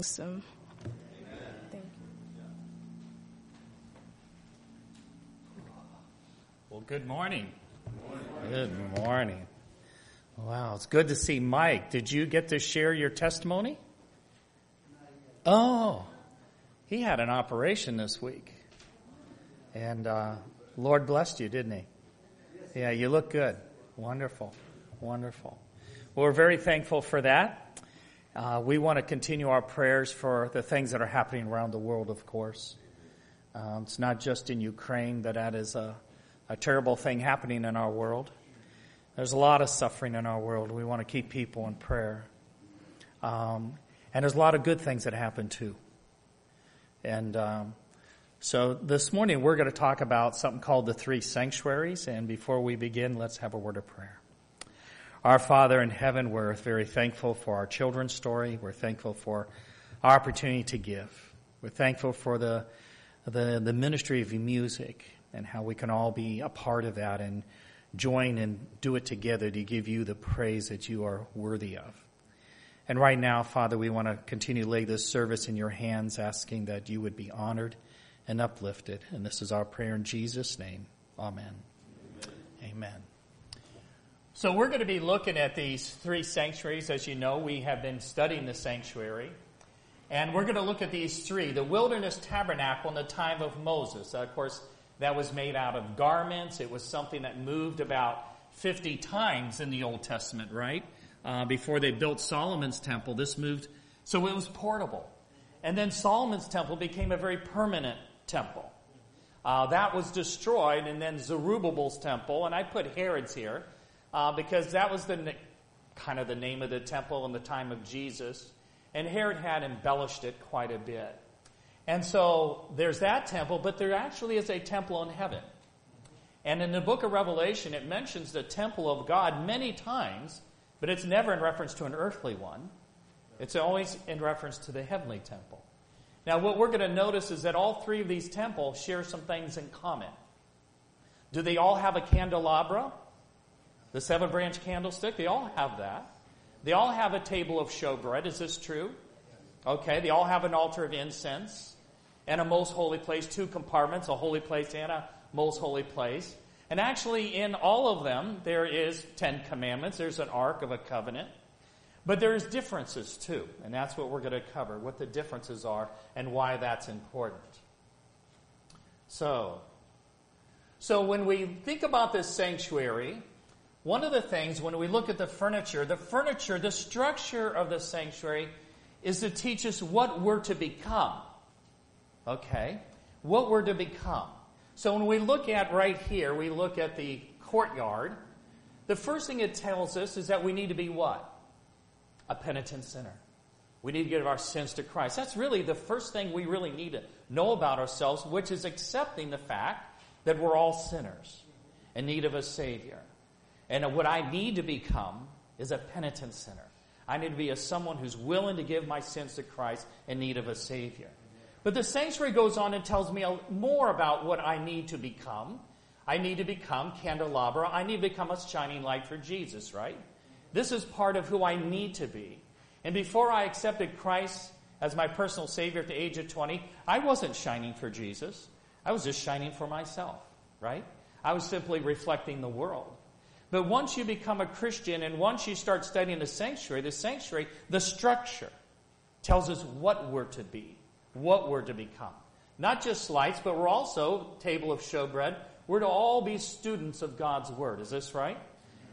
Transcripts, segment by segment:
Awesome. Thank you. Well, good morning. Good morning. Wow, it's good to see Mike. Did you get to share your testimony? Oh, he had an operation this week. And uh, Lord blessed you, didn't he? Yeah, you look good. Wonderful. Wonderful. Well, we're very thankful for that. Uh, we want to continue our prayers for the things that are happening around the world, of course. Um, it's not just in Ukraine that that is a, a terrible thing happening in our world. There's a lot of suffering in our world. We want to keep people in prayer. Um, and there's a lot of good things that happen too. And um, so this morning we're going to talk about something called the three sanctuaries. And before we begin, let's have a word of prayer. Our Father in heaven, we're very thankful for our children's story. We're thankful for our opportunity to give. We're thankful for the, the, the ministry of music and how we can all be a part of that and join and do it together to give you the praise that you are worthy of. And right now, Father, we want to continue to lay this service in your hands, asking that you would be honored and uplifted. And this is our prayer in Jesus' name. Amen. Amen. So we're going to be looking at these three sanctuaries. As you know, we have been studying the sanctuary. And we're going to look at these three. The wilderness tabernacle in the time of Moses. Of course, that was made out of garments. It was something that moved about 50 times in the Old Testament, right? Uh, before they built Solomon's temple, this moved, so it was portable. And then Solomon's temple became a very permanent temple. Uh, that was destroyed, and then Zerubbabel's temple, and I put Herod's here, uh, because that was the kind of the name of the temple in the time of Jesus. And Herod had embellished it quite a bit. And so there's that temple, but there actually is a temple in heaven. And in the book of Revelation, it mentions the temple of God many times, but it's never in reference to an earthly one. It's always in reference to the heavenly temple. Now, what we're going to notice is that all three of these temples share some things in common. Do they all have a candelabra? The seven branch candlestick, they all have that. They all have a table of showbread. Is this true? Okay, they all have an altar of incense and a most holy place, two compartments, a holy place and a most holy place. And actually, in all of them, there is Ten Commandments. There's an Ark of a Covenant. But there's differences too, and that's what we're going to cover, what the differences are and why that's important. So, so when we think about this sanctuary, one of the things when we look at the furniture, the furniture, the structure of the sanctuary is to teach us what we're to become. Okay? What we're to become. So when we look at right here, we look at the courtyard, the first thing it tells us is that we need to be what? A penitent sinner. We need to give our sins to Christ. That's really the first thing we really need to know about ourselves, which is accepting the fact that we're all sinners in need of a Savior. And what I need to become is a penitent sinner. I need to be a someone who's willing to give my sins to Christ in need of a Savior. But the sanctuary goes on and tells me more about what I need to become. I need to become candelabra. I need to become a shining light for Jesus, right? This is part of who I need to be. And before I accepted Christ as my personal Savior at the age of 20, I wasn't shining for Jesus. I was just shining for myself, right? I was simply reflecting the world. But once you become a Christian and once you start studying the sanctuary, the sanctuary, the structure tells us what we're to be, what we're to become. Not just lights, but we're also table of showbread. We're to all be students of God's Word. Is this right?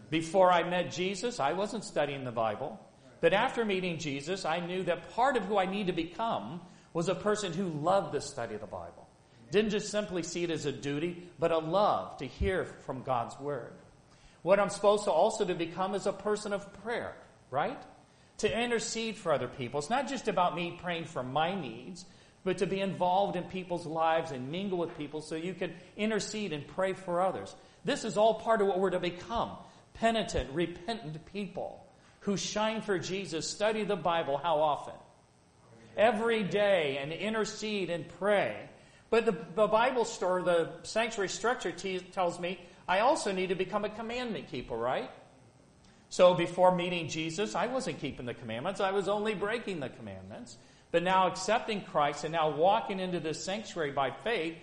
Before I met Jesus, I wasn't studying the Bible. But after meeting Jesus, I knew that part of who I need to become was a person who loved the study of the Bible. Didn't just simply see it as a duty, but a love to hear from God's Word. What I'm supposed to also to become is a person of prayer, right? To intercede for other people. It's not just about me praying for my needs, but to be involved in people's lives and mingle with people so you can intercede and pray for others. This is all part of what we're to become. Penitent, repentant people who shine for Jesus, study the Bible how often? Every day and intercede and pray. But the, the Bible store, the sanctuary structure t- tells me I also need to become a commandment keeper, right? So before meeting Jesus, I wasn't keeping the commandments. I was only breaking the commandments. but now accepting Christ and now walking into this sanctuary by faith,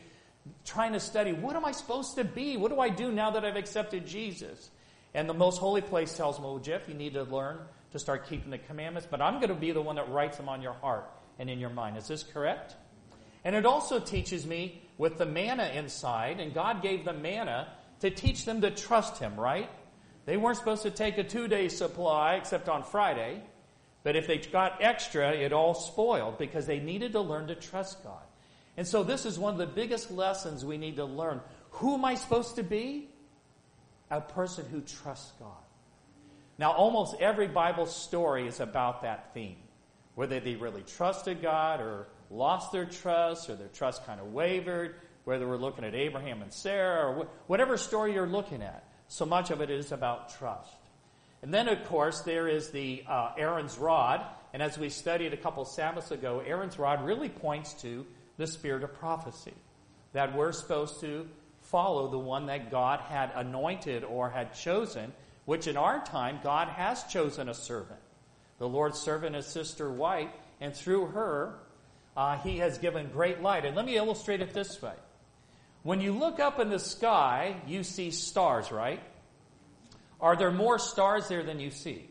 trying to study what am I supposed to be? What do I do now that I've accepted Jesus? And the most holy place tells me, well, Jeff, you need to learn to start keeping the commandments, but I'm going to be the one that writes them on your heart and in your mind. Is this correct? And it also teaches me with the manna inside, and God gave the manna to teach them to trust Him, right? They weren't supposed to take a two day supply except on Friday. But if they got extra, it all spoiled because they needed to learn to trust God. And so this is one of the biggest lessons we need to learn. Who am I supposed to be? A person who trusts God. Now, almost every Bible story is about that theme. Whether they really trusted God or lost their trust or their trust kind of wavered, whether we're looking at Abraham and Sarah or whatever story you're looking at, so much of it is about trust. And then, of course, there is the uh, Aaron's rod. And as we studied a couple Sabbaths ago, Aaron's rod really points to the spirit of prophecy. That we're supposed to follow the one that God had anointed or had chosen, which in our time, God has chosen a servant. The Lord's servant is Sister White, and through her, uh, he has given great light. And let me illustrate it this way. When you look up in the sky, you see stars, right? Are there more stars there than you see?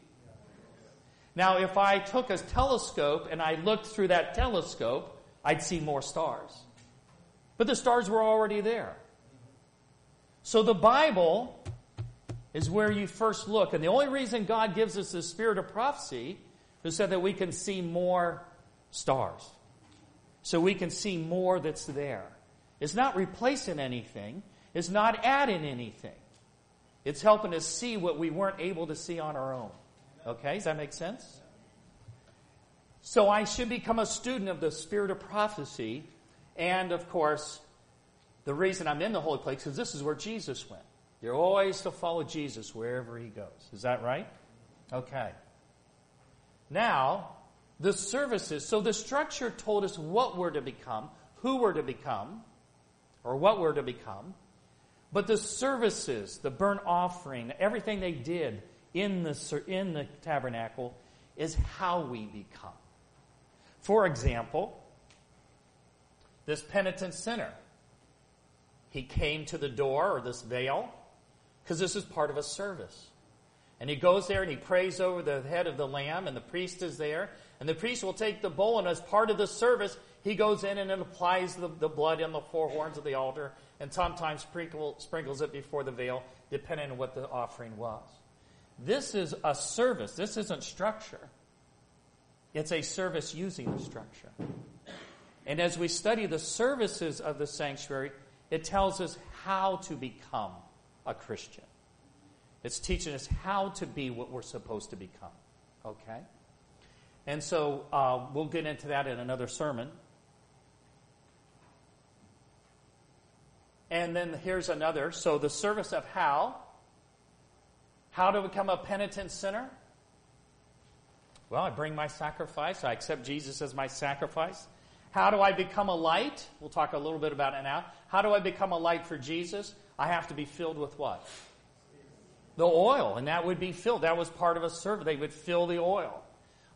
Now, if I took a telescope and I looked through that telescope, I'd see more stars. But the stars were already there. So the Bible is where you first look. And the only reason God gives us the spirit of prophecy is so that we can see more stars. So we can see more that's there. It's not replacing anything. It's not adding anything. It's helping us see what we weren't able to see on our own. Okay, does that make sense? So I should become a student of the spirit of prophecy. And of course, the reason I'm in the holy place is this is where Jesus went. You're always to follow Jesus wherever he goes. Is that right? Okay. Now, the services. So the structure told us what we're to become, who we're to become, or what we're to become. But the services, the burnt offering, everything they did in the, in the tabernacle is how we become. For example, this penitent sinner, he came to the door or this veil because this is part of a service. And he goes there and he prays over the head of the lamb, and the priest is there. And the priest will take the bowl, and as part of the service, he goes in and applies the, the blood in the four horns of the altar and sometimes sprinkle, sprinkles it before the veil, depending on what the offering was. This is a service. This isn't structure. It's a service using the structure. And as we study the services of the sanctuary, it tells us how to become a Christian. It's teaching us how to be what we're supposed to become. Okay? And so uh, we'll get into that in another sermon. And then here's another. So the service of how. How to become a penitent sinner? Well, I bring my sacrifice. I accept Jesus as my sacrifice. How do I become a light? We'll talk a little bit about it now. How do I become a light for Jesus? I have to be filled with what? The oil, and that would be filled. That was part of a service. They would fill the oil.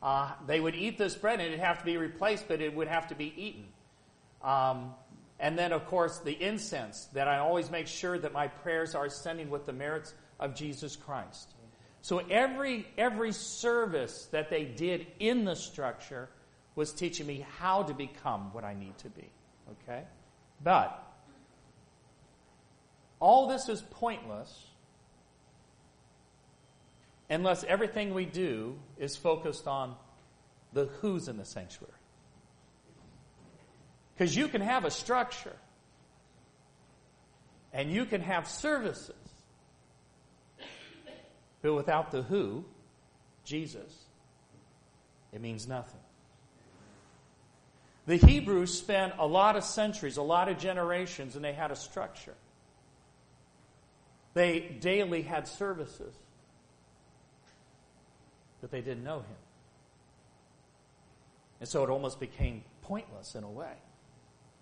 Uh, they would eat this bread, and it'd have to be replaced, but it would have to be eaten. Um, and then, of course, the incense that I always make sure that my prayers are ascending with the merits of Jesus Christ. So every, every service that they did in the structure was teaching me how to become what I need to be. Okay? But all this is pointless unless everything we do is focused on the who's in the sanctuary. Because you can have a structure and you can have services, but without the who, Jesus, it means nothing. The Hebrews spent a lot of centuries, a lot of generations, and they had a structure. They daily had services, but they didn't know Him. And so it almost became pointless in a way.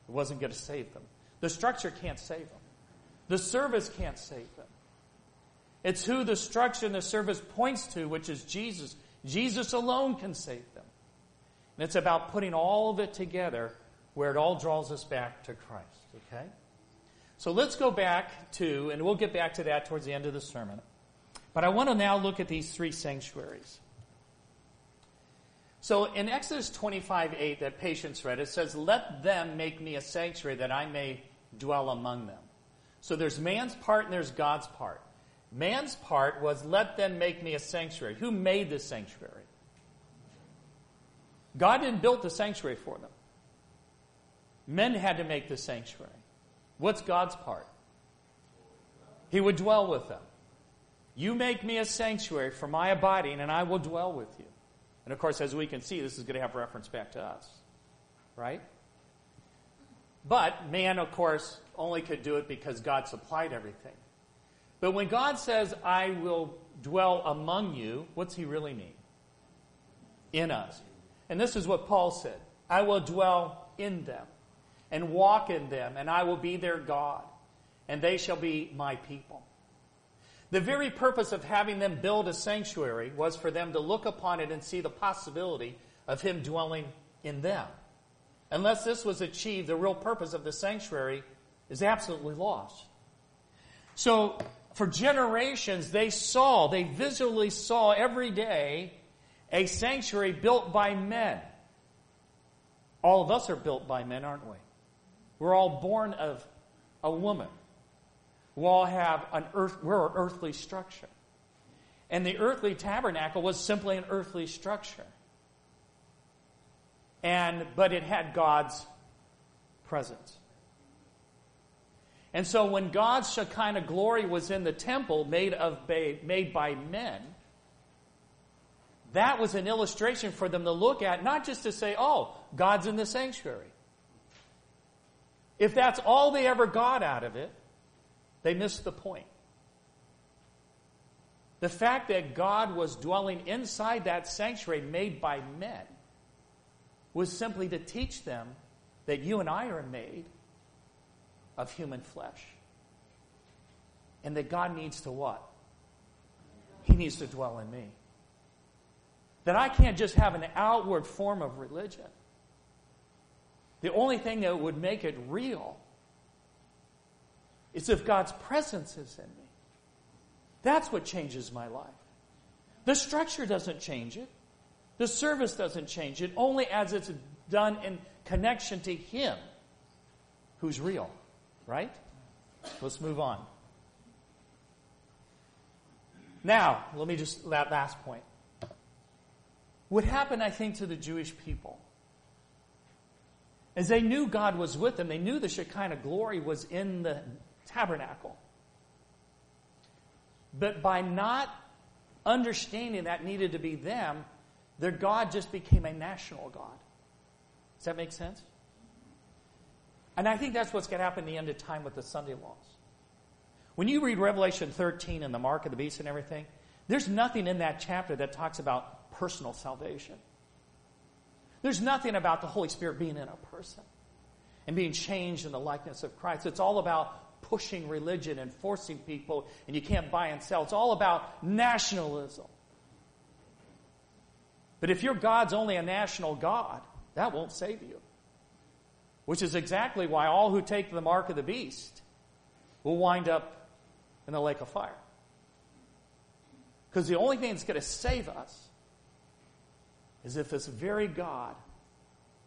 It wasn't going to save them. The structure can't save them. The service can't save them. It's who the structure and the service points to, which is Jesus. Jesus alone can save them. And it's about putting all of it together where it all draws us back to Christ. Okay? So let's go back to, and we'll get back to that towards the end of the sermon. But I want to now look at these three sanctuaries. So in Exodus 25 8, that patience read, it says, Let them make me a sanctuary that I may dwell among them. So there's man's part and there's God's part. Man's part was, Let them make me a sanctuary. Who made the sanctuary? God didn't build the sanctuary for them. Men had to make the sanctuary. What's God's part? He would dwell with them. You make me a sanctuary for my abiding, and I will dwell with you. And of course, as we can see, this is going to have reference back to us. Right? But man, of course, only could do it because God supplied everything. But when God says, I will dwell among you, what's he really mean? In us. And this is what Paul said I will dwell in them and walk in them, and I will be their God, and they shall be my people. The very purpose of having them build a sanctuary was for them to look upon it and see the possibility of Him dwelling in them. Unless this was achieved, the real purpose of the sanctuary is absolutely lost. So, for generations, they saw, they visually saw every day a sanctuary built by men. All of us are built by men, aren't we? We're all born of a woman. We all have an earth, we're an earthly structure. And the earthly tabernacle was simply an earthly structure. And, but it had God's presence. And so when God's Shekinah glory was in the temple made of made by men, that was an illustration for them to look at, not just to say, oh, God's in the sanctuary. If that's all they ever got out of it, they missed the point. The fact that God was dwelling inside that sanctuary made by men was simply to teach them that you and I are made of human flesh. And that God needs to what? He needs to dwell in me. That I can't just have an outward form of religion. The only thing that would make it real is if God's presence is in me. That's what changes my life. The structure doesn't change it. The service doesn't change it, only as it's done in connection to Him who's real. Right? Let's move on. Now, let me just, that last point. What happened, I think, to the Jewish people as they knew God was with them, they knew the Shekinah glory was in the tabernacle. But by not understanding that needed to be them, their God just became a national God. Does that make sense? And I think that's what's going to happen in the end of time with the Sunday laws. When you read Revelation 13 and the mark of the beast and everything, there's nothing in that chapter that talks about personal salvation. There's nothing about the Holy Spirit being in a person and being changed in the likeness of Christ. It's all about pushing religion and forcing people, and you can't buy and sell. It's all about nationalism. But if your God's only a national God, that won't save you. Which is exactly why all who take the mark of the beast will wind up in the lake of fire. Because the only thing that's going to save us is if this very God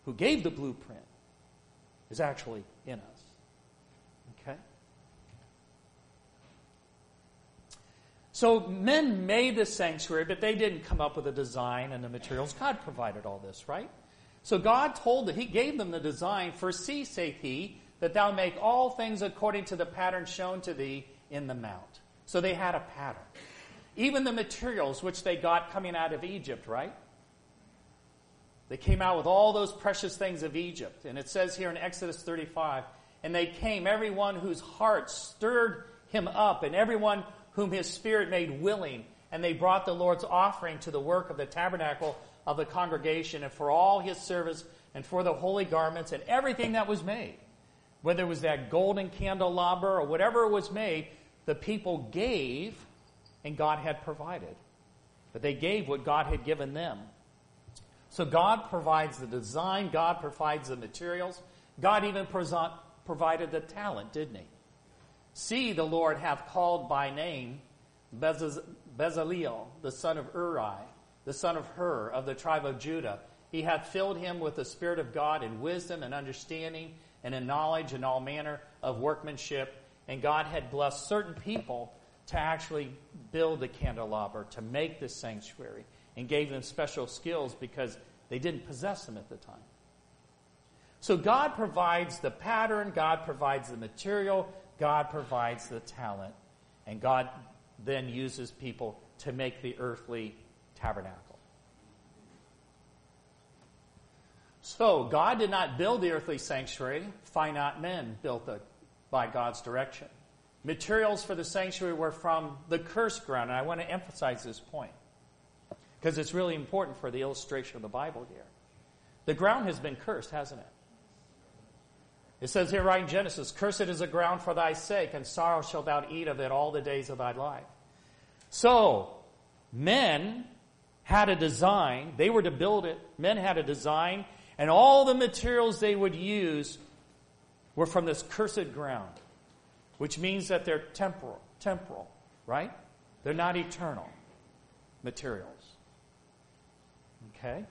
who gave the blueprint is actually in us. Okay? So men made the sanctuary, but they didn't come up with the design and the materials. God provided all this, right? So God told that He gave them the design. For see, saith He, that thou make all things according to the pattern shown to thee in the mount. So they had a pattern. Even the materials which they got coming out of Egypt, right? They came out with all those precious things of Egypt. And it says here in Exodus 35, and they came, everyone whose heart stirred him up, and everyone whom his spirit made willing. And they brought the Lord's offering to the work of the tabernacle of the congregation, and for all his service, and for the holy garments, and everything that was made. Whether it was that golden candelabra or whatever was made, the people gave, and God had provided. But they gave what God had given them. So God provides the design, God provides the materials, God even provided the talent, didn't he? See, the Lord hath called by name Bezaleel, the son of Uri, the son of Hur, of the tribe of Judah. He hath filled him with the Spirit of God in wisdom and understanding and in knowledge and all manner of workmanship. And God had blessed certain people to actually build the candelabra, to make the sanctuary, and gave them special skills because they didn't possess them at the time. So God provides the pattern, God provides the material, God provides the talent, and God then uses people to make the earthly tabernacle. So, God did not build the earthly sanctuary, finite men built it by God's direction. Materials for the sanctuary were from the cursed ground, and I want to emphasize this point because it's really important for the illustration of the Bible here. The ground has been cursed, hasn't it? It says here right in Genesis, Cursed is the ground for thy sake, and sorrow shalt thou eat of it all the days of thy life. So, men had a design, they were to build it, men had a design, and all the materials they would use were from this cursed ground, which means that they're temporal, temporal, right? They're not eternal materials. Okay?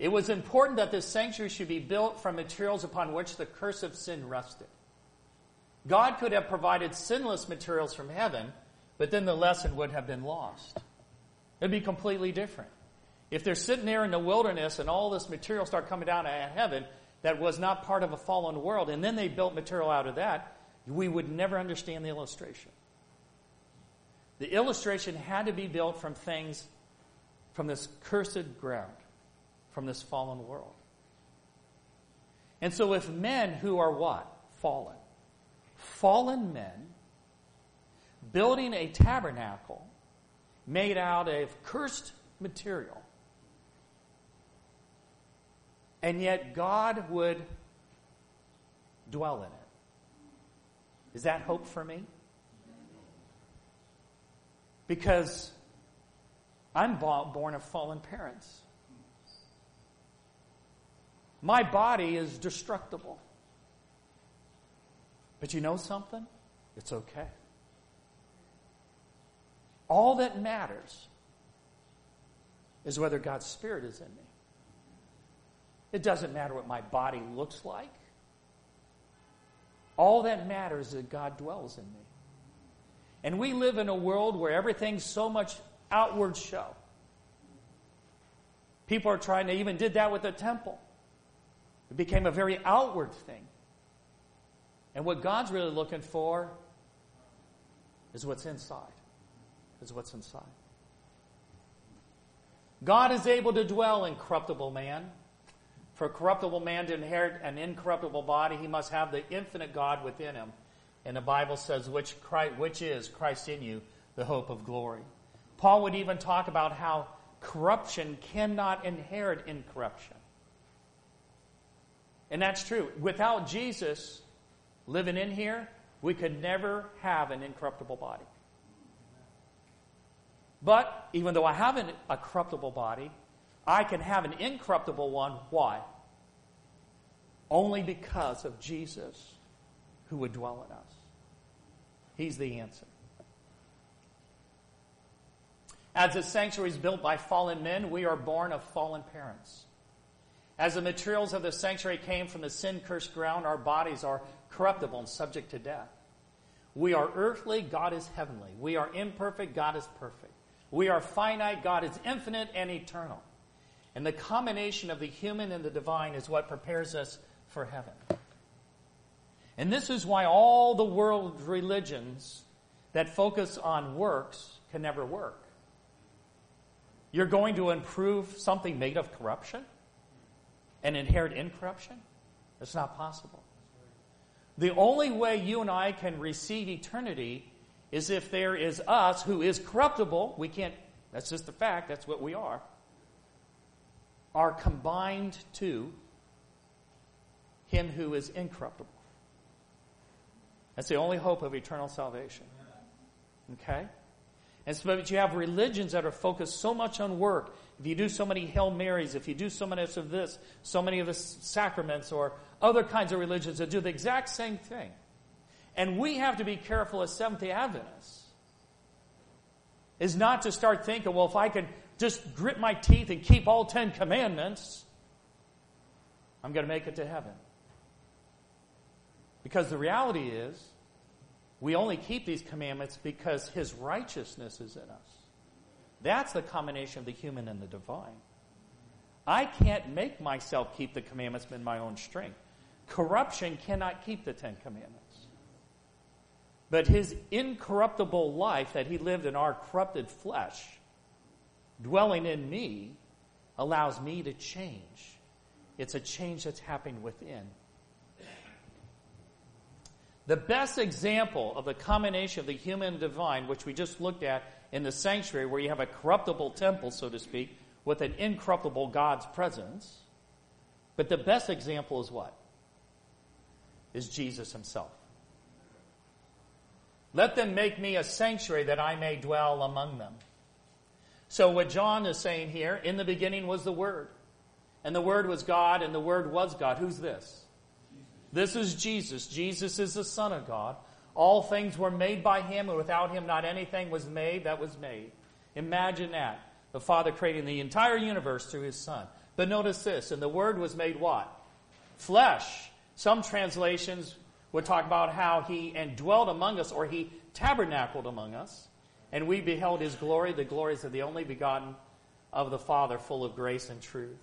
It was important that this sanctuary should be built from materials upon which the curse of sin rested. God could have provided sinless materials from heaven, but then the lesson would have been lost. It'd be completely different. If they're sitting there in the wilderness and all this material start coming down out of heaven that was not part of a fallen world, and then they built material out of that, we would never understand the illustration. The illustration had to be built from things from this cursed ground, from this fallen world. And so if men who are what? Fallen. Fallen men building a tabernacle made out of cursed material and yet God would dwell in it. Is that hope for me? Because I'm born of fallen parents. My body is destructible. But you know something? It's okay. All that matters is whether God's Spirit is in me. It doesn't matter what my body looks like. All that matters is that God dwells in me. And we live in a world where everything's so much outward show. People are trying to even did that with the temple. It became a very outward thing. And what God's really looking for is what's inside. Is what's inside. God is able to dwell in corruptible man. For corruptible man to inherit an incorruptible body, he must have the infinite God within him. And the Bible says, which, Christ, which is Christ in you, the hope of glory. Paul would even talk about how corruption cannot inherit incorruption. And that's true. Without Jesus living in here, we could never have an incorruptible body. But even though I have an, a corruptible body, I can have an incorruptible one. Why? Only because of Jesus who would dwell in us. He's the answer. As the sanctuary is built by fallen men, we are born of fallen parents. As the materials of the sanctuary came from the sin cursed ground, our bodies are corruptible and subject to death. We are earthly, God is heavenly. We are imperfect, God is perfect. We are finite, God is infinite and eternal. And the combination of the human and the divine is what prepares us for heaven. And this is why all the world's religions that focus on works can never work. You're going to improve something made of corruption and inherit incorruption? It's not possible. The only way you and I can receive eternity is if there is us who is corruptible. We can't, that's just the fact, that's what we are are combined to him who is incorruptible. That's the only hope of eternal salvation. Okay? And so, but you have religions that are focused so much on work. If you do so many Hail Marys, if you do so many of this, so many of the sacraments, or other kinds of religions that do the exact same thing. And we have to be careful as Seventh day Adventists, is not to start thinking, well, if I can just grit my teeth and keep all Ten Commandments, I'm going to make it to heaven. Because the reality is, we only keep these commandments because His righteousness is in us. That's the combination of the human and the divine. I can't make myself keep the commandments in my own strength. Corruption cannot keep the Ten Commandments. But his incorruptible life that he lived in our corrupted flesh, dwelling in me, allows me to change. It's a change that's happening within. The best example of the combination of the human and divine, which we just looked at in the sanctuary, where you have a corruptible temple, so to speak, with an incorruptible God's presence. But the best example is what? Is Jesus himself. Let them make me a sanctuary that I may dwell among them. So what John is saying here, in the beginning was the Word. And the Word was God, and the Word was God. Who's this? This is Jesus. Jesus is the Son of God. All things were made by Him, and without Him, not anything was made that was made. Imagine that. The Father creating the entire universe through His Son. But notice this, and the Word was made what? Flesh. Some translations would talk about how He indwelt among us, or He tabernacled among us, and we beheld His glory, the glories of the only begotten of the Father, full of grace and truth.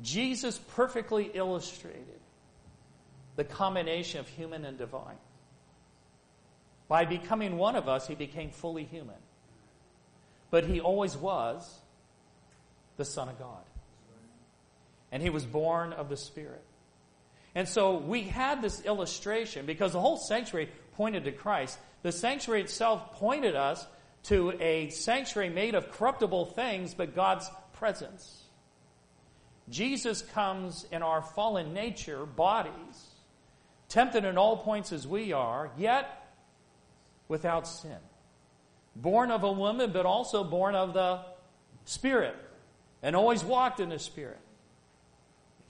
Jesus perfectly illustrated the combination of human and divine. By becoming one of us, he became fully human. But he always was the Son of God. And he was born of the Spirit. And so we had this illustration because the whole sanctuary pointed to Christ. The sanctuary itself pointed us to a sanctuary made of corruptible things, but God's presence. Jesus comes in our fallen nature, bodies, tempted in all points as we are, yet without sin. Born of a woman, but also born of the Spirit, and always walked in the Spirit.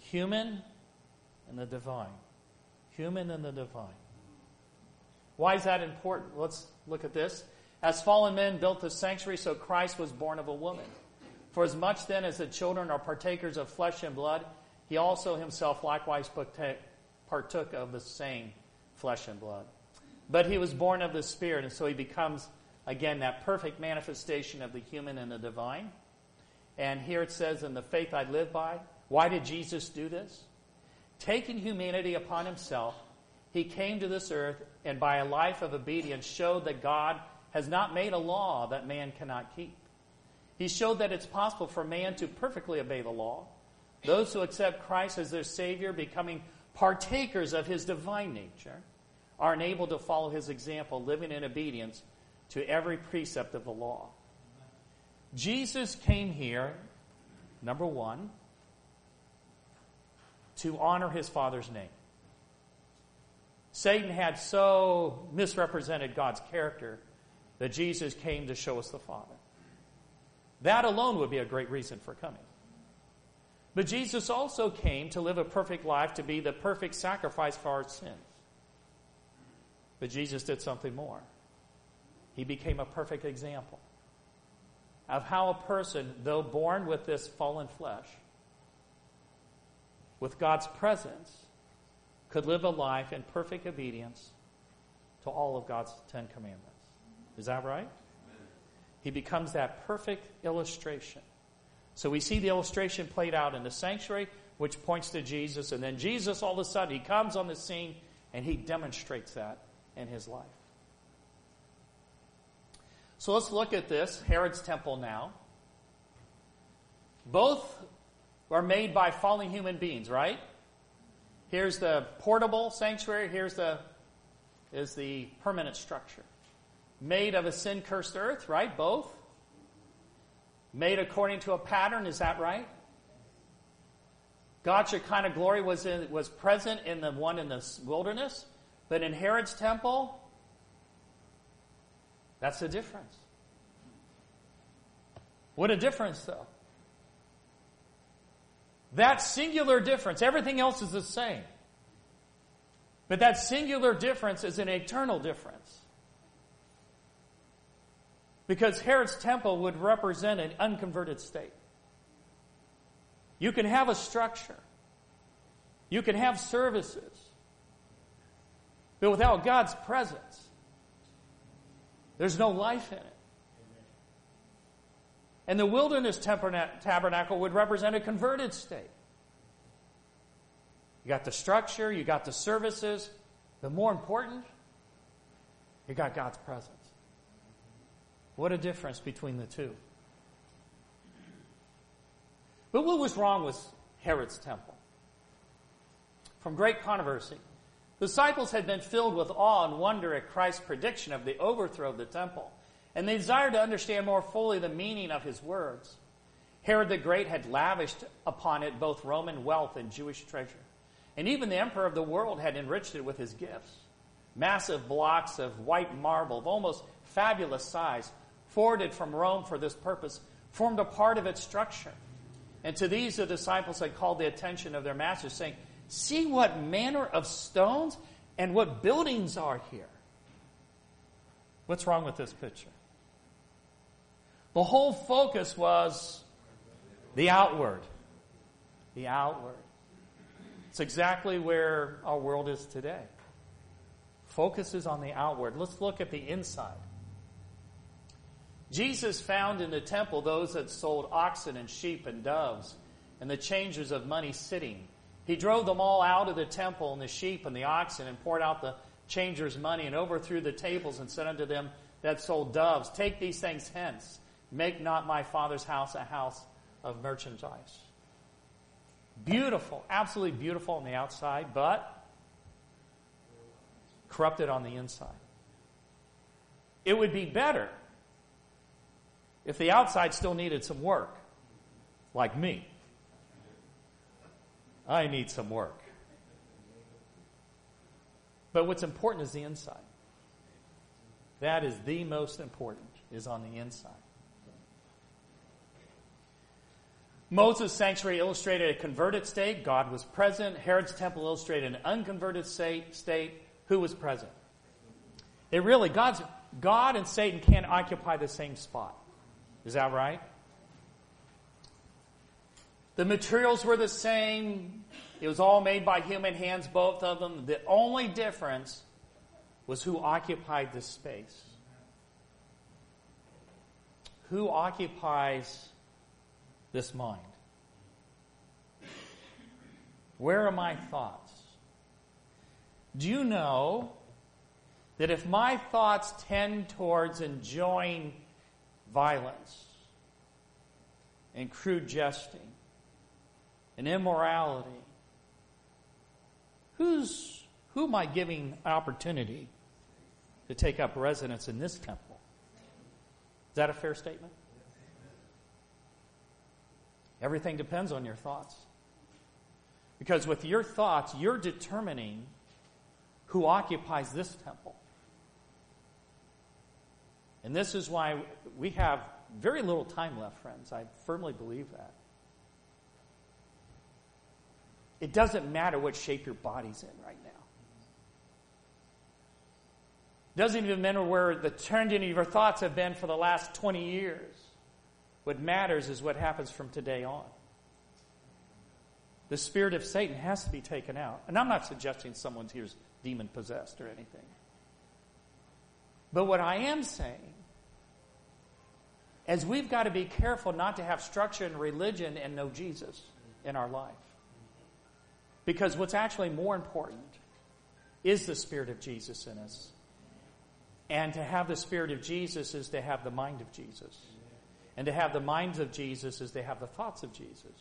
Human and the divine. Human and the divine. Why is that important? Let's look at this. As fallen men built the sanctuary, so Christ was born of a woman. For as much then as the children are partakers of flesh and blood, he also himself likewise partook of the same flesh and blood. But he was born of the Spirit, and so he becomes, again, that perfect manifestation of the human and the divine. And here it says, in the faith I live by. Why did Jesus do this? Taking humanity upon himself, he came to this earth and by a life of obedience showed that God has not made a law that man cannot keep. He showed that it's possible for man to perfectly obey the law. Those who accept Christ as their Savior, becoming partakers of His divine nature, are enabled to follow His example, living in obedience to every precept of the law. Jesus came here, number one, to honor His Father's name. Satan had so misrepresented God's character that Jesus came to show us the Father. That alone would be a great reason for coming. But Jesus also came to live a perfect life, to be the perfect sacrifice for our sins. But Jesus did something more. He became a perfect example of how a person, though born with this fallen flesh, with God's presence, could live a life in perfect obedience to all of God's Ten Commandments. Is that right? He becomes that perfect illustration. So we see the illustration played out in the sanctuary, which points to Jesus, and then Jesus all of a sudden he comes on the scene and he demonstrates that in his life. So let's look at this Herod's temple now. Both are made by fallen human beings, right? Here's the portable sanctuary, here's the is the permanent structure made of a sin cursed earth, right? Both. Made according to a pattern, is that right? God's Shekinah glory was, in, was present in the one in the wilderness, but in Herod's temple, That's the difference. What a difference, though. That singular difference, everything else is the same. But that singular difference is an eternal difference. Because Herod's temple would represent an unconverted state. You can have a structure. You can have services. But without God's presence, there's no life in it. And the wilderness tabernacle would represent a converted state. You got the structure, you got the services, but more important, you got God's presence. What a difference between the two. But what was wrong with Herod's temple? From great controversy, the disciples had been filled with awe and wonder at Christ's prediction of the overthrow of the temple and they desired to understand more fully the meaning of his words. Herod the Great had lavished upon it both Roman wealth and Jewish treasure. And even the emperor of the world had enriched it with his gifts. Massive blocks of white marble of almost fabulous size, forwarded from Rome for this purpose, formed a part of its structure. And to these the disciples had called the attention of their masters, saying, See what manner of stones and what buildings are here. What's wrong with this picture? The whole focus was the outward. The outward. It's exactly where our world is today. Focus is on the outward. Let's look at the inside. Jesus found in the temple those that sold oxen and sheep and doves and the changers of money sitting. He drove them all out of the temple and the sheep and the oxen and poured out the changers' money and overthrew the tables and said unto them that sold doves, Take these things hence. Make not my father's house a house of merchandise. Beautiful, absolutely beautiful on the outside, but corrupted on the inside. It would be better if the outside still needed some work, like me. I need some work. But what's important is the inside. That is the most important, is on the inside. Moses' sanctuary illustrated a converted state. God was present. Herod's temple illustrated an unconverted state. state Who was present? It really, God's, God and Satan can't occupy the same spot. Is that right? The materials were the same. It was all made by human hands, both of them. The only difference was who occupied the space. Who occupies this mind? Where are my thoughts? Do you know that if my thoughts tend towards enjoying violence and crude jesting and immorality, who's, who am I giving opportunity to take up residence in this temple? Is that a fair statement? Everything depends on your thoughts. Because with your thoughts, you're determining who occupies this temple. And this is why we have very little time left, friends. I firmly believe that. It doesn't matter what shape your body's in right now. It doesn't even matter where the turned of your thoughts have been for the last 20 years. What matters is what happens from today on. The spirit of Satan has to be taken out. And I'm not suggesting someone's here's demon possessed or anything. But what I am saying is we've got to be careful not to have structure and religion and know Jesus in our life. Because what's actually more important is the Spirit of Jesus in us. And to have the Spirit of Jesus is to have the mind of Jesus. And to have the minds of Jesus is to have the thoughts of Jesus.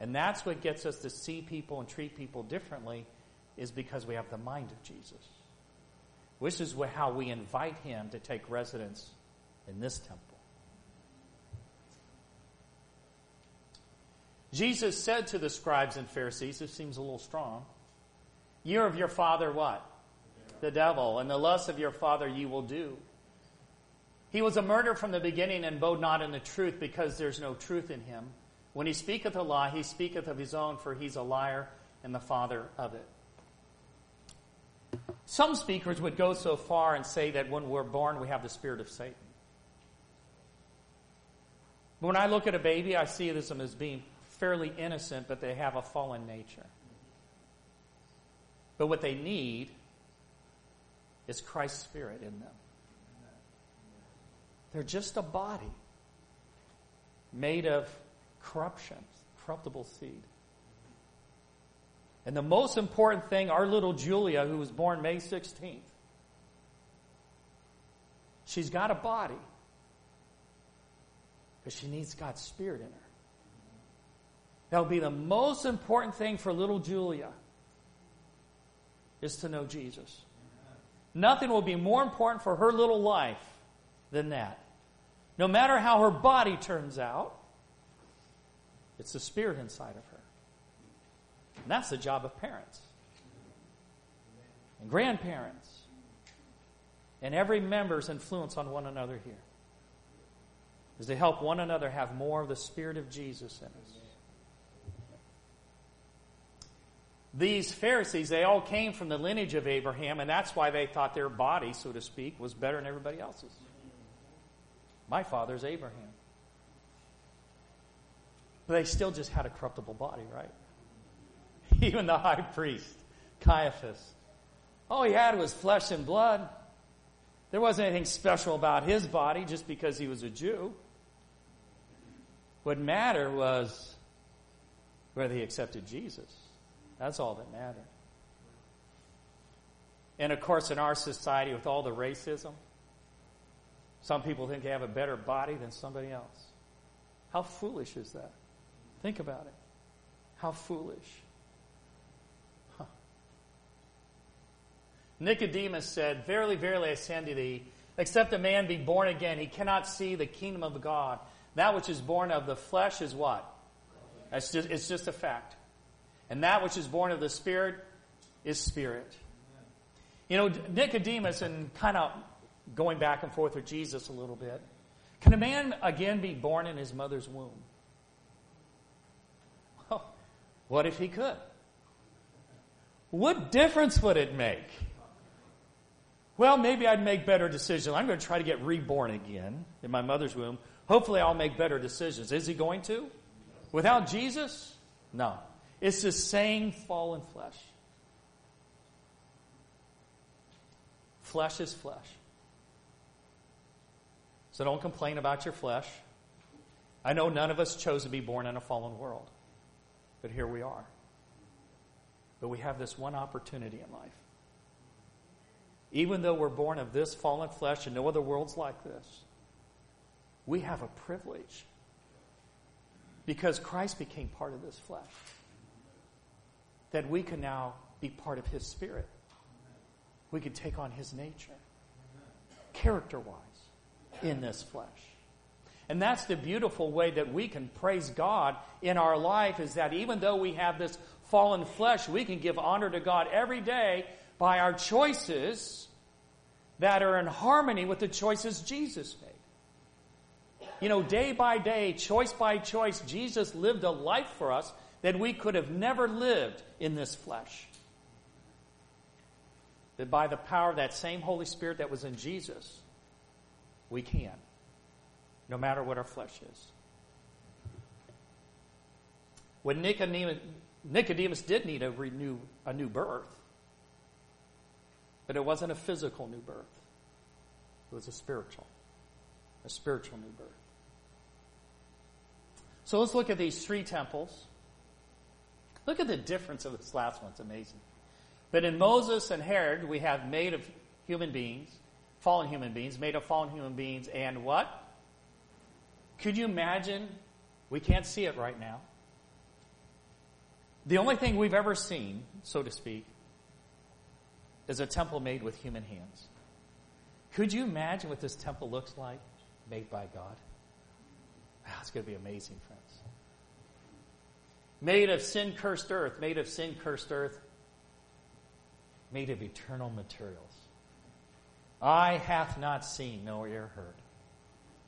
And that's what gets us to see people and treat people differently is because we have the mind of Jesus. Which is how we invite him to take residence in this temple. Jesus said to the scribes and Pharisees, this seems a little strong, You're of your father what? The devil. And the lust of your father you will do. He was a murderer from the beginning and bode not in the truth because there's no truth in him. When he speaketh a lie, he speaketh of his own, for he's a liar and the father of it. Some speakers would go so far and say that when we're born, we have the spirit of Satan. When I look at a baby, I see them as being fairly innocent, but they have a fallen nature. But what they need is Christ's Spirit in them. They're just a body made of corruption, corruptible seed. And the most important thing, our little Julia, who was born May 16th, she's got a body, but she needs God's Spirit in her. That'll be the most important thing for little Julia is to know Jesus. Nothing will be more important for her little life than that. No matter how her body turns out, it's the spirit inside of her. And that's the job of parents and grandparents and every member's influence on one another here is to help one another have more of the Spirit of Jesus in us. These Pharisees, they all came from the lineage of Abraham, and that's why they thought their body, so to speak, was better than everybody else's. My father's Abraham. But they still just had a corruptible body, right? Even the high priest, Caiaphas. All he had was flesh and blood. There wasn't anything special about his body just because he was a Jew. What mattered was whether he accepted Jesus. That's all that mattered. And of course, in our society, with all the racism, some people think they have a better body than somebody else. How foolish is that? Think about it. How foolish. Nicodemus said, Verily, verily, I say unto thee, except a man be born again, he cannot see the kingdom of God. That which is born of the flesh is what? It's just, it's just a fact. And that which is born of the Spirit is spirit. You know, Nicodemus, and kind of going back and forth with Jesus a little bit, can a man again be born in his mother's womb? Well, what if he could? What difference would it make? Well, maybe I'd make better decisions. I'm going to try to get reborn again in my mother's womb. Hopefully, I'll make better decisions. Is he going to? Without Jesus? No. It's the same fallen flesh. Flesh is flesh. So don't complain about your flesh. I know none of us chose to be born in a fallen world, but here we are. But we have this one opportunity in life. Even though we're born of this fallen flesh and no other world's like this, we have a privilege because Christ became part of this flesh that we can now be part of His Spirit. We can take on His nature, character wise, in this flesh. And that's the beautiful way that we can praise God in our life is that even though we have this fallen flesh, we can give honor to God every day by our choices that are in harmony with the choices Jesus made. You know, day by day, choice by choice, Jesus lived a life for us that we could have never lived in this flesh. That by the power of that same Holy Spirit that was in Jesus, we can, no matter what our flesh is. When Nicodemus, Nicodemus did need a, renew, a new birth, but it wasn't a physical new birth, it was a spiritual, a spiritual new birth. So let's look at these three temples Look at the difference of this last one. It's amazing. But in Moses and Herod, we have made of human beings, fallen human beings, made of fallen human beings, and what? Could you imagine? We can't see it right now. The only thing we've ever seen, so to speak, is a temple made with human hands. Could you imagine what this temple looks like made by God? Wow, it's going to be amazing, friends made of sin cursed earth, made of sin cursed earth, made of eternal materials. Eye hath not seen, nor ear heard.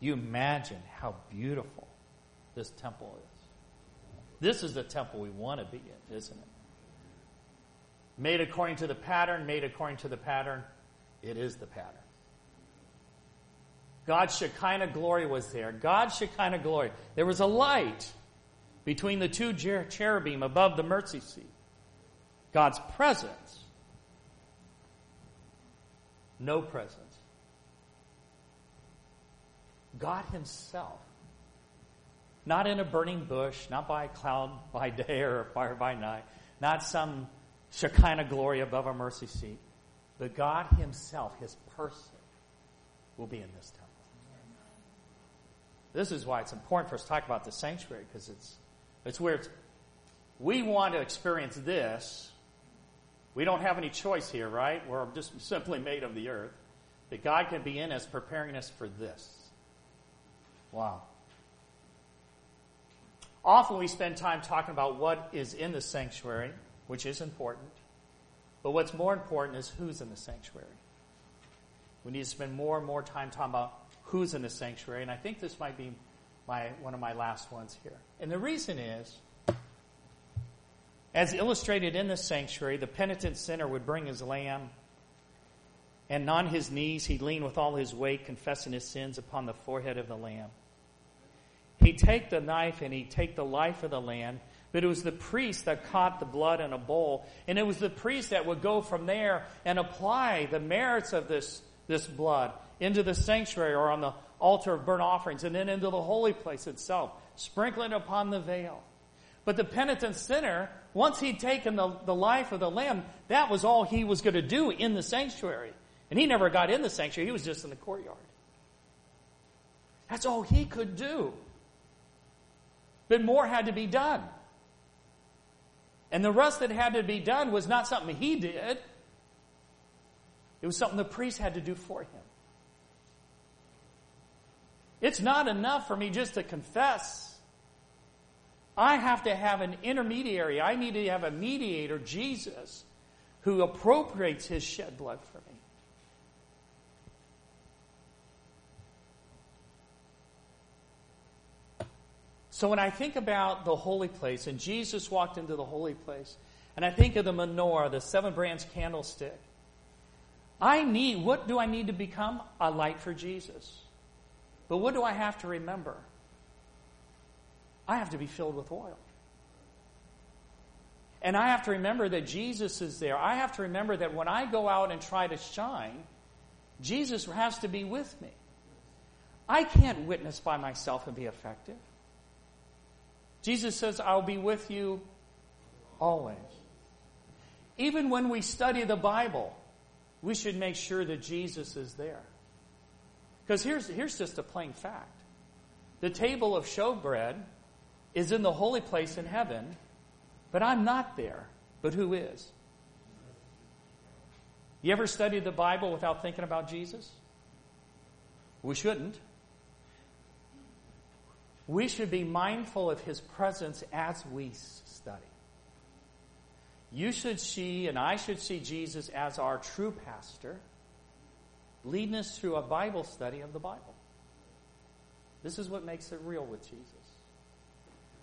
You imagine how beautiful this temple is. This is the temple we want to be in, isn't it? Made according to the pattern, made according to the pattern. It is the pattern. God's Shekinah glory was there. God's Shekinah glory. There was a light between the two cherubim above the mercy seat. God's presence. No presence. God Himself. Not in a burning bush, not by a cloud by day or a fire by night, not some Shekinah glory above a mercy seat, but God Himself, His person, will be in this temple. This is why it's important for us to talk about the sanctuary because it's it's where it's, we want to experience this. We don't have any choice here, right? We're just simply made of the earth. That God can be in us, preparing us for this. Wow. Often we spend time talking about what is in the sanctuary, which is important. But what's more important is who's in the sanctuary. We need to spend more and more time talking about who's in the sanctuary, and I think this might be my, one of my last ones here. And the reason is, as illustrated in the sanctuary, the penitent sinner would bring his lamb, and on his knees he'd lean with all his weight, confessing his sins upon the forehead of the lamb. He'd take the knife and he'd take the life of the lamb, but it was the priest that caught the blood in a bowl, and it was the priest that would go from there and apply the merits of this, this blood into the sanctuary or on the altar of burnt offerings and then into the holy place itself, sprinkling upon the veil. But the penitent sinner, once he'd taken the, the life of the lamb, that was all he was going to do in the sanctuary. And he never got in the sanctuary, he was just in the courtyard. That's all he could do. But more had to be done. And the rest that had to be done was not something he did, it was something the priest had to do for him. It's not enough for me just to confess. I have to have an intermediary. I need to have a mediator, Jesus, who appropriates his shed blood for me. So when I think about the holy place, and Jesus walked into the holy place, and I think of the menorah, the seven branch candlestick, I need, what do I need to become? A light for Jesus. But what do I have to remember? I have to be filled with oil. And I have to remember that Jesus is there. I have to remember that when I go out and try to shine, Jesus has to be with me. I can't witness by myself and be effective. Jesus says, I'll be with you always. Even when we study the Bible, we should make sure that Jesus is there. Because here's, here's just a plain fact the table of showbread is in the holy place in heaven, but I'm not there. But who is? You ever studied the Bible without thinking about Jesus? We shouldn't. We should be mindful of his presence as we study. You should see, and I should see Jesus as our true pastor leading us through a Bible study of the Bible. This is what makes it real with Jesus.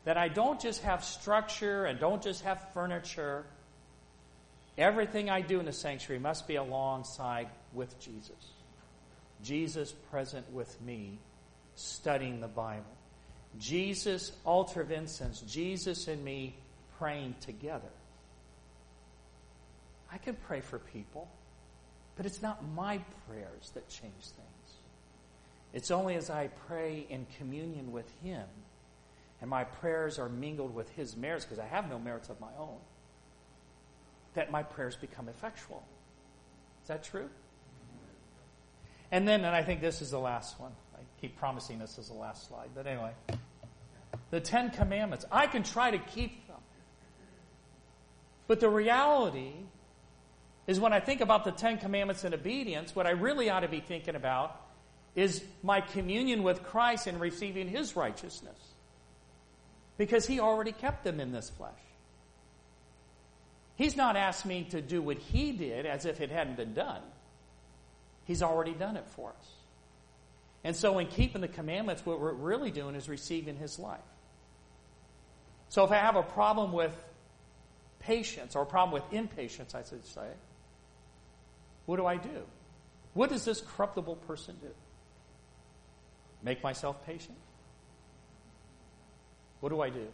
That I don't just have structure and don't just have furniture. Everything I do in the sanctuary must be alongside with Jesus. Jesus present with me, studying the Bible. Jesus, altar of incense, Jesus and me praying together. I can pray for people. But it's not my prayers that change things. It's only as I pray in communion with Him and my prayers are mingled with His merits, because I have no merits of my own, that my prayers become effectual. Is that true? And then, and I think this is the last one. I keep promising this is the last slide, but anyway. The Ten Commandments. I can try to keep them. But the reality is when I think about the Ten Commandments and obedience, what I really ought to be thinking about is my communion with Christ and receiving His righteousness. Because He already kept them in this flesh. He's not asked me to do what He did as if it hadn't been done. He's already done it for us. And so, in keeping the commandments, what we're really doing is receiving His life. So, if I have a problem with patience or a problem with impatience, I should say, what do I do? What does this corruptible person do? Make myself patient? What do I do?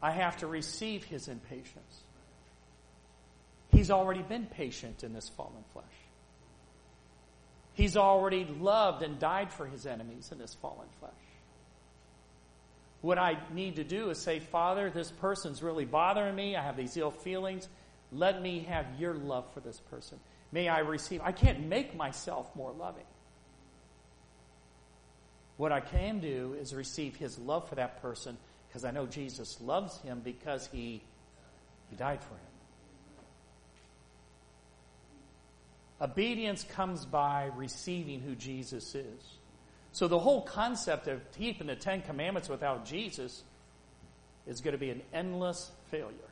I have to receive his impatience. He's already been patient in this fallen flesh. He's already loved and died for his enemies in this fallen flesh. What I need to do is say, Father, this person's really bothering me. I have these ill feelings. Let me have your love for this person. May I receive. I can't make myself more loving. What I can do is receive his love for that person because I know Jesus loves him because he, he died for him. Obedience comes by receiving who Jesus is. So the whole concept of keeping the Ten Commandments without Jesus is going to be an endless failure.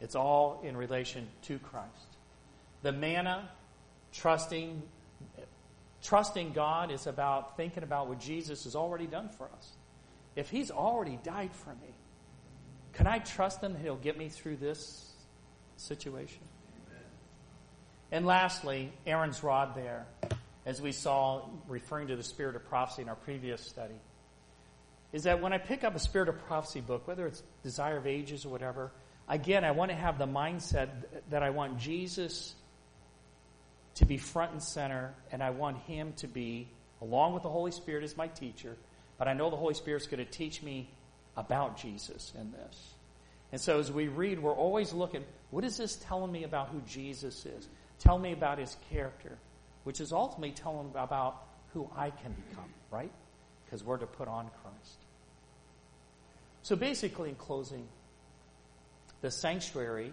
It's all in relation to Christ. The manna, trusting, trusting God is about thinking about what Jesus has already done for us. If He's already died for me, can I trust Him that He'll get me through this situation? And lastly, Aaron's rod there, as we saw referring to the spirit of prophecy in our previous study, is that when I pick up a spirit of prophecy book, whether it's Desire of Ages or whatever, again, I want to have the mindset that I want Jesus to be front and center, and I want Him to be, along with the Holy Spirit as my teacher, but I know the Holy Spirit's going to teach me about Jesus in this. And so as we read, we're always looking, what is this telling me about who Jesus is? Tell me about his character, which is ultimately telling about who I can become, right? Because we're to put on Christ. So basically, in closing, the sanctuary,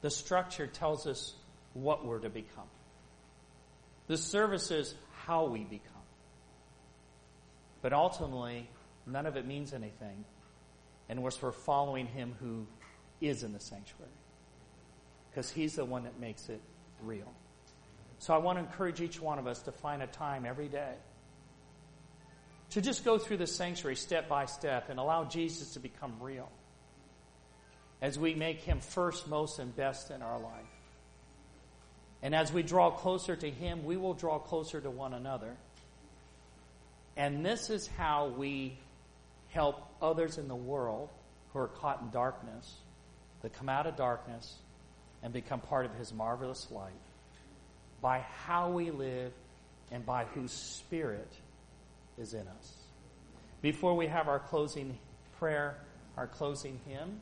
the structure tells us what we're to become. The service is how we become. But ultimately, none of it means anything unless we're following him who is in the sanctuary because He's the one that makes it real. So I want to encourage each one of us to find a time every day to just go through the sanctuary step by step and allow Jesus to become real as we make Him first, most, and best in our life. And as we draw closer to Him, we will draw closer to one another. And this is how we help others in the world who are caught in darkness to come out of darkness and become part of His marvelous light by how we live and by whose Spirit is in us. Before we have our closing prayer, our closing hymn,